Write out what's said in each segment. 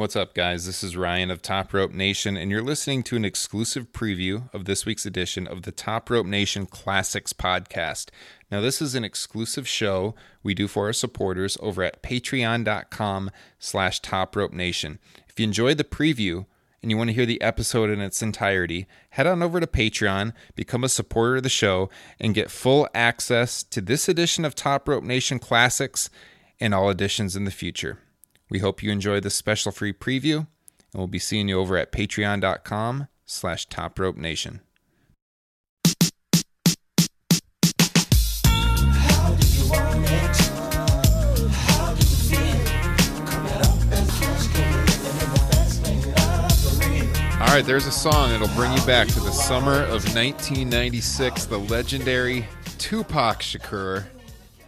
What's up, guys? This is Ryan of Top Rope Nation, and you're listening to an exclusive preview of this week's edition of the Top Rope Nation Classics podcast. Now, this is an exclusive show we do for our supporters over at patreon.com slash Top Rope Nation. If you enjoyed the preview and you want to hear the episode in its entirety, head on over to Patreon, become a supporter of the show, and get full access to this edition of Top Rope Nation Classics and all editions in the future. We hope you enjoy this special free preview, and we'll be seeing you over at patreon.com slash top rope nation. All right, there's a song that'll bring you back to the summer of 1996. The legendary Tupac Shakur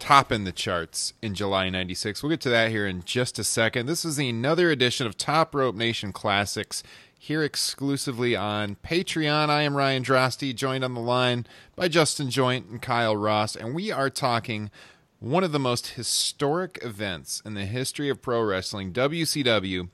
topping the charts in July 96. We'll get to that here in just a second. This is another edition of Top Rope Nation Classics here exclusively on Patreon. I am Ryan Drosty, joined on the line by Justin Joint and Kyle Ross, and we are talking one of the most historic events in the history of pro wrestling, WCW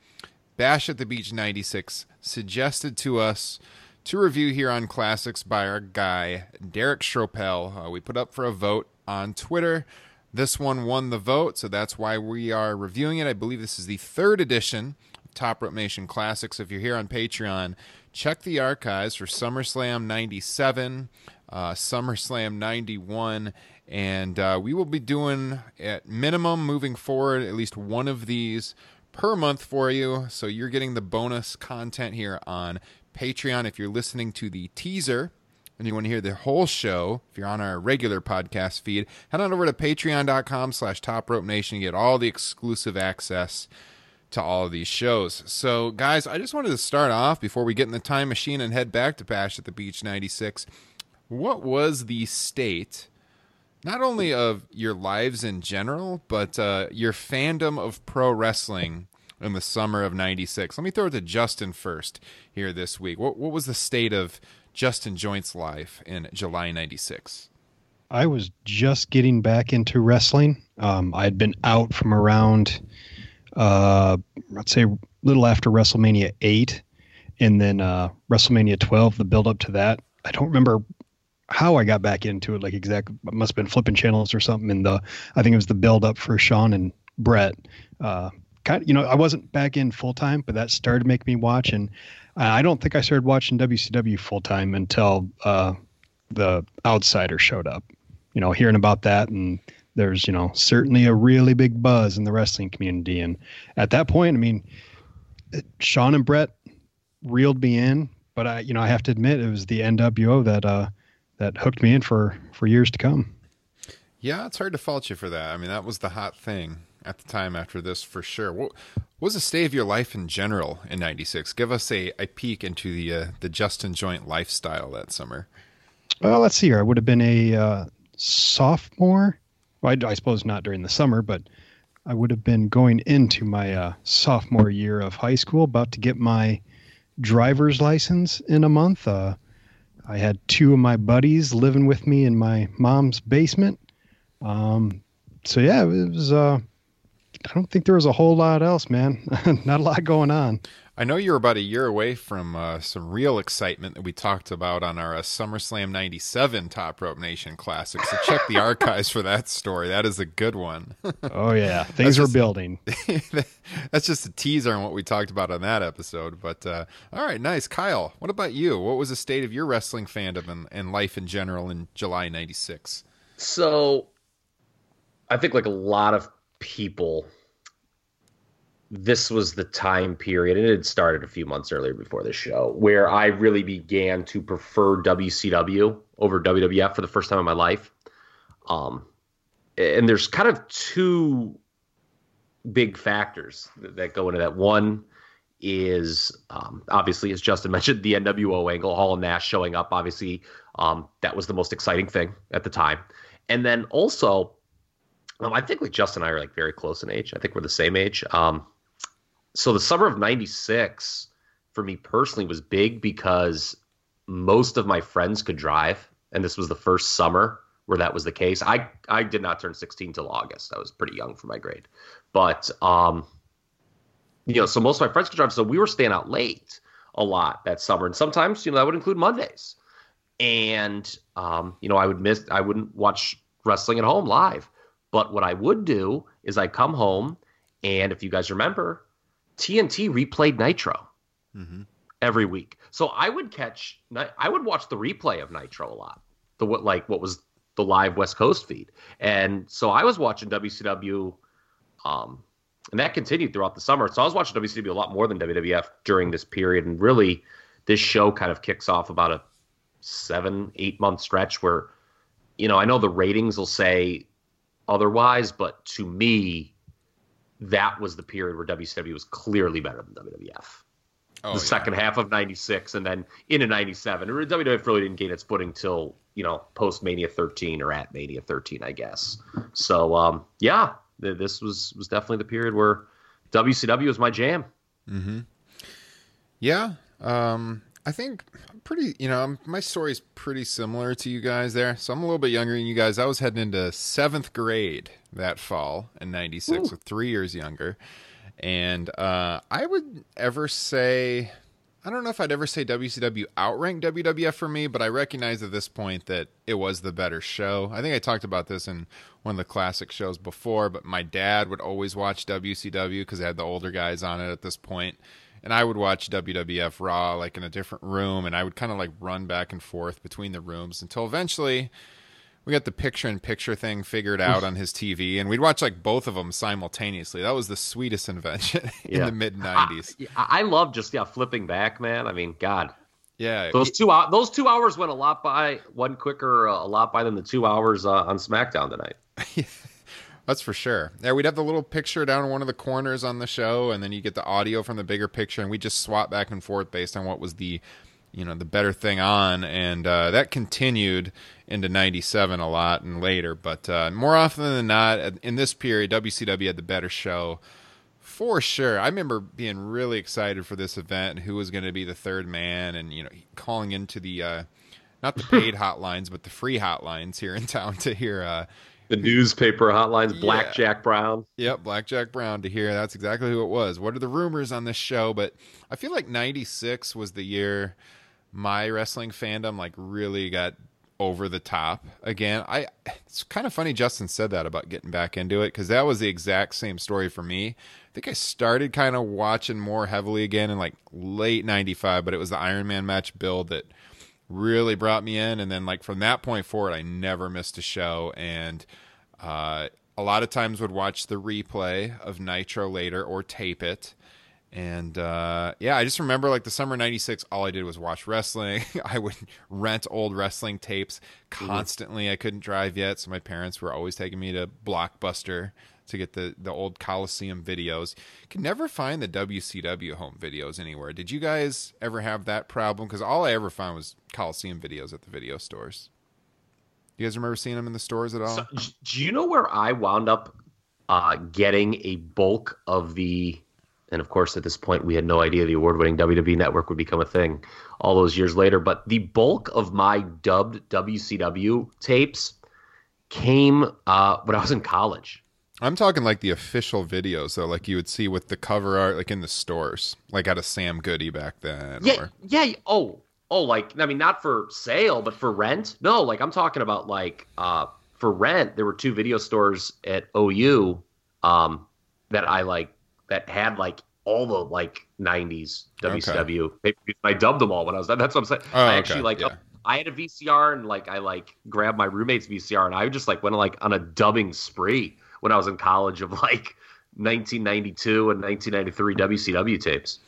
Bash at the Beach 96, suggested to us to review here on Classics by our guy, Derek Schropel. Uh, we put up for a vote on Twitter. This one won the vote, so that's why we are reviewing it. I believe this is the third edition Top Rope Nation Classics. If you're here on Patreon, check the archives for SummerSlam 97, uh, SummerSlam 91, and uh, we will be doing at minimum moving forward at least one of these per month for you. So you're getting the bonus content here on Patreon. If you're listening to the teaser and you want to hear the whole show, if you're on our regular podcast feed, head on over to patreon.com slash top rope nation. You get all the exclusive access to all of these shows. So, guys, I just wanted to start off before we get in the time machine and head back to Bash at the Beach 96. What was the state, not only of your lives in general, but uh, your fandom of pro wrestling in the summer of 96? Let me throw it to Justin first here this week. What, what was the state of Justin Joint's life in July 96? I was just getting back into wrestling. Um, I had been out from around, uh, I'd say, a little after WrestleMania 8, and then uh, WrestleMania 12, the build up to that. I don't remember how I got back into it, like exactly, must have been flipping channels or something. And the, I think it was the build up for Shawn and Bret. Uh, kind of, you know, I wasn't back in full time, but that started to make me watch. And I don't think I started watching WCW full time until uh, the Outsider showed up. You know, hearing about that, and there's you know certainly a really big buzz in the wrestling community. And at that point, I mean, Shawn and Bret reeled me in, but I, you know, I have to admit it was the NWO that uh, that hooked me in for for years to come. Yeah, it's hard to fault you for that. I mean, that was the hot thing at the time after this for sure. What, was the state of your life in general in 96? Give us a, a peek into the uh, the Justin Joint lifestyle that summer. Well, let's see here. I would have been a uh, sophomore. Well, I, I, suppose not during the summer, but I would have been going into my uh, sophomore year of high school, about to get my driver's license in a month. Uh, I had two of my buddies living with me in my mom's basement. Um, so yeah, it was uh, I don't think there was a whole lot else, man. Not a lot going on. I know you're about a year away from uh, some real excitement that we talked about on our uh, SummerSlam 97 Top Rope Nation Classic. So check the archives for that story. That is a good one. oh, yeah. Things are building. that's just a teaser on what we talked about on that episode. But uh, all right, nice. Kyle, what about you? What was the state of your wrestling fandom and, and life in general in July 96? So I think, like a lot of people this was the time period, and it had started a few months earlier before the show, where I really began to prefer WCW over WWF for the first time in my life. Um, and there's kind of two big factors that go into that. One is um, obviously, as Justin mentioned, the NWO angle, Hall and Nash showing up. Obviously, um, that was the most exciting thing at the time. And then also, um, I think like Justin and I are like very close in age. I think we're the same age. Um, so the summer of '96 for me personally was big because most of my friends could drive, and this was the first summer where that was the case. I I did not turn 16 till August. I was pretty young for my grade, but um, you know, so most of my friends could drive, so we were staying out late a lot that summer, and sometimes you know that would include Mondays, and um, you know I would miss I wouldn't watch wrestling at home live, but what I would do is I come home, and if you guys remember, TNT replayed Nitro mm-hmm. every week. So I would catch, I would watch the replay of Nitro a lot. The what like what was the live West Coast feed, and so I was watching WCW, um, and that continued throughout the summer. So I was watching WCW a lot more than WWF during this period, and really, this show kind of kicks off about a seven, eight month stretch where, you know, I know the ratings will say otherwise, but to me, that was the period where WCW was clearly better than WWF. Oh, the yeah. second half of '96 and then into '97. WWF really didn't gain its footing till you know post Mania 13 or at Mania 13, I guess. So um, yeah, th- this was was definitely the period where WCW was my jam. Mm-hmm. Yeah, um, I think pretty. You know, my story's pretty similar to you guys there. So I'm a little bit younger than you guys. I was heading into seventh grade that fall in '96, with three years younger. And uh, I would ever say, I don't know if I'd ever say WCW outranked WWF for me, but I recognize at this point that it was the better show. I think I talked about this in one of the classic shows before, but my dad would always watch WCW because they had the older guys on it at this point and I would watch WWF Raw like in a different room, and I would kind of like run back and forth between the rooms until eventually we got the picture in picture thing figured out on his TV, and we'd watch like both of them simultaneously. That was the sweetest invention in yeah. the mid '90s. I, I love just yeah flipping back, man. I mean, God, yeah, those two those two hours went a lot by one quicker, uh, a lot by than the two hours uh, on SmackDown tonight. That's for sure. Yeah, we'd have the little picture down in one of the corners on the show, and then you get the audio from the bigger picture, and we just swap back and forth based on what was the you know the better thing on and uh, that continued into 97 a lot and later but uh, more often than not in this period wcw had the better show for sure i remember being really excited for this event who was going to be the third man and you know calling into the uh, not the paid hotlines but the free hotlines here in town to hear uh, the newspaper hotlines black jack brown. Yep Blackjack brown to hear. That's exactly who it was. What are the rumors on this show? But i feel like 96 was the year my wrestling fandom like really got over the top again. I it's kind of funny Justin said that about getting back into it cuz that was the exact same story for me. I think I started kind of watching more heavily again in like late 95, but it was the Iron Man match build that really brought me in and then like from that point forward I never missed a show and uh, a lot of times would watch the replay of Nitro later or tape it and uh, yeah, I just remember like the summer '96. All I did was watch wrestling. I would rent old wrestling tapes constantly. Mm-hmm. I couldn't drive yet, so my parents were always taking me to Blockbuster to get the the old Coliseum videos. Could never find the WCW home videos anywhere. Did you guys ever have that problem? Because all I ever found was Coliseum videos at the video stores. You guys remember seeing them in the stores at all? So, do you know where I wound up uh, getting a bulk of the and of course, at this point, we had no idea the award winning WWE network would become a thing all those years later. But the bulk of my dubbed WCW tapes came uh, when I was in college. I'm talking like the official videos, though, like you would see with the cover art, like in the stores, like at a Sam Goody back then. Yeah, or... yeah. Oh, oh, like I mean, not for sale, but for rent. No, like I'm talking about like uh, for rent. There were two video stores at OU um, that I like that had like all the like 90s WCW. Okay. I dubbed them all when I was that's what I'm saying. Oh, I actually okay. like yeah. I had a VCR and like I like grabbed my roommate's VCR and I just like went like on a dubbing spree when I was in college of like 1992 and 1993 WCW tapes.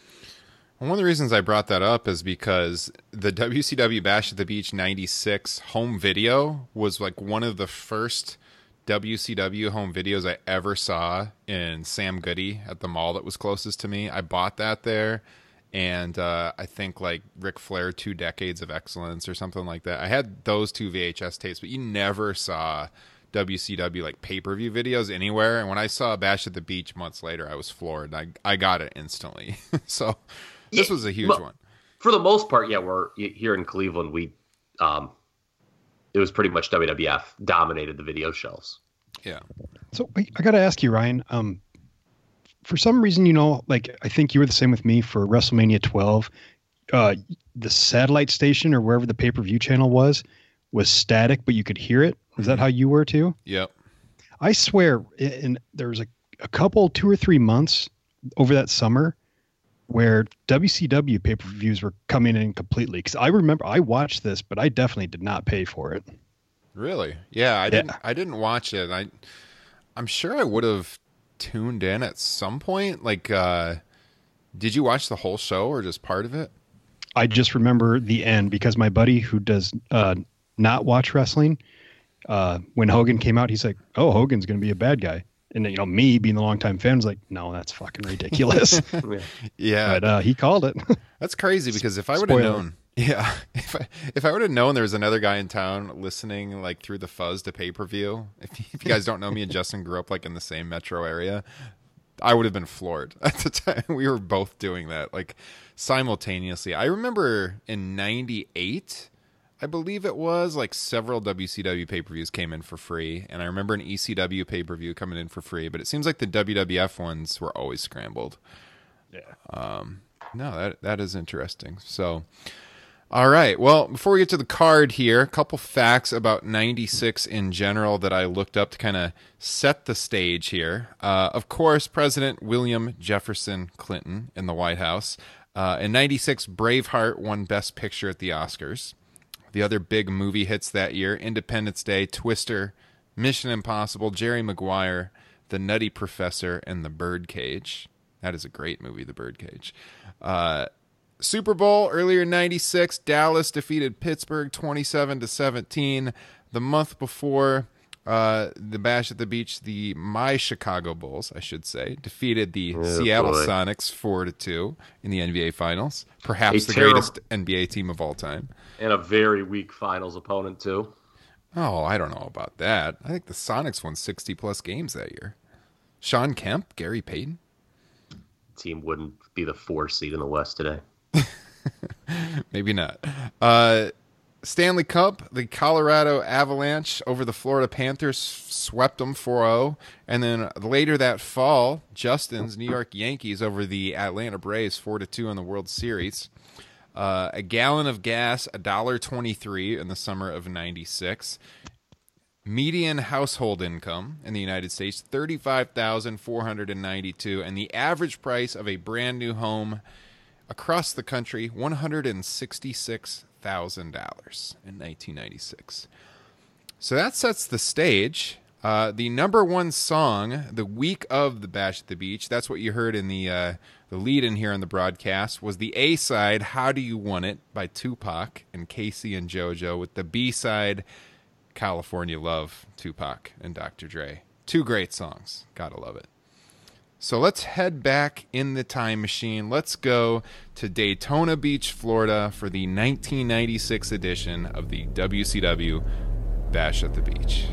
One of the reasons I brought that up is because the WCW Bash at the Beach 96 home video was like one of the first WCW home videos I ever saw in Sam Goody at the mall that was closest to me. I bought that there and uh, I think like Ric Flair Two Decades of Excellence or something like that. I had those two VHS tapes, but you never saw WCW like pay per view videos anywhere. And when I saw Bash at the Beach months later, I was floored. I I got it instantly. so this Yeah, was a huge but- one. For the most part, yeah, we're here in Cleveland. We, um, it was pretty much WWF dominated the video shelves. Yeah. So I, I got to ask you, Ryan. Um, for some reason, you know, like I think you were the same with me for WrestleMania 12. Uh, the satellite station or wherever the pay per view channel was was static, but you could hear it. Was that how you were too? Yep. I swear, in there was a, a couple, two or three months over that summer where WCW pay per views were coming in completely. Because I remember I watched this, but I definitely did not pay for it. Really? Yeah, I Yeah. didn't I didn't watch it. I I'm sure I would have tuned in at some point. Like uh did you watch the whole show or just part of it? I just remember the end because my buddy who does uh, not watch wrestling, uh, when Hogan came out, he's like, "Oh, Hogan's going to be a bad guy," and then, you know, me being the longtime fan was like, "No, that's fucking ridiculous." Yeah. Yeah. but uh, he called it. That's crazy because if I would have known Yeah, if I if I would have known there was another guy in town listening like through the fuzz to pay per view. If, if you guys don't know, me and Justin grew up like in the same metro area. I would have been floored at the time. We were both doing that like simultaneously. I remember in '98, I believe it was like several WCW pay per views came in for free, and I remember an ECW pay per view coming in for free. But it seems like the WWF ones were always scrambled. Yeah. Um, no, that that is interesting. So, all right. Well, before we get to the card here, a couple facts about 96 in general that I looked up to kind of set the stage here. Uh, of course, President William Jefferson Clinton in the White House. Uh, in 96, Braveheart won Best Picture at the Oscars. The other big movie hits that year Independence Day, Twister, Mission Impossible, Jerry Maguire, The Nutty Professor, and The Birdcage. That is a great movie, The Birdcage. Uh, Super Bowl earlier 96, Dallas defeated Pittsburgh 27 to 17. The month before uh, the Bash at the Beach, the my Chicago Bulls, I should say, defeated the Seattle boy. Sonics 4 to 2 in the NBA Finals. Perhaps A the terrible- greatest NBA team of all time. and a very weak finals opponent too. Oh, I don't know about that. I think the Sonics won 60 plus games that year. Shawn Kemp, Gary Payton. Team wouldn't be the four seed in the West today. Maybe not. Uh, Stanley Cup, the Colorado Avalanche over the Florida Panthers swept them 4 0. And then later that fall, Justin's New York Yankees over the Atlanta Braves 4 2 in the World Series. Uh, a gallon of gas, $1.23 in the summer of 96. Median household income in the United States, 35492 And the average price of a brand new home across the country $166,000 in 1996. So that sets the stage. Uh, the number one song the week of the Bash at the Beach, that's what you heard in the uh, the lead in here on the broadcast, was the A side "How Do You Want It" by Tupac and K-Ci and JoJo, with the B side "California Love" Tupac and Dr. Dre. Two great songs, gotta love it. So let's head back in the time machine. Let's go to Daytona Beach, Florida for the 1996 edition of the WCW Bash at the Beach.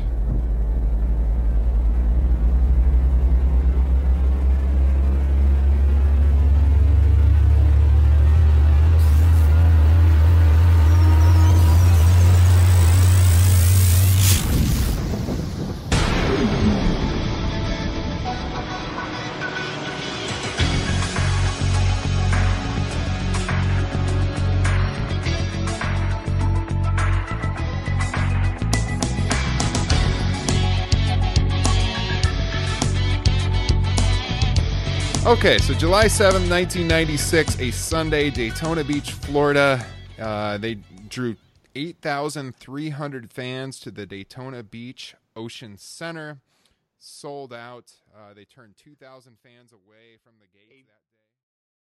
Okay, so July seventh, 1996, a Sunday, Daytona Beach, Florida. Uh, they drew 8,300 fans to the Daytona Beach Ocean Center. sold out. Uh, they turned 2,000 fans away from the gate.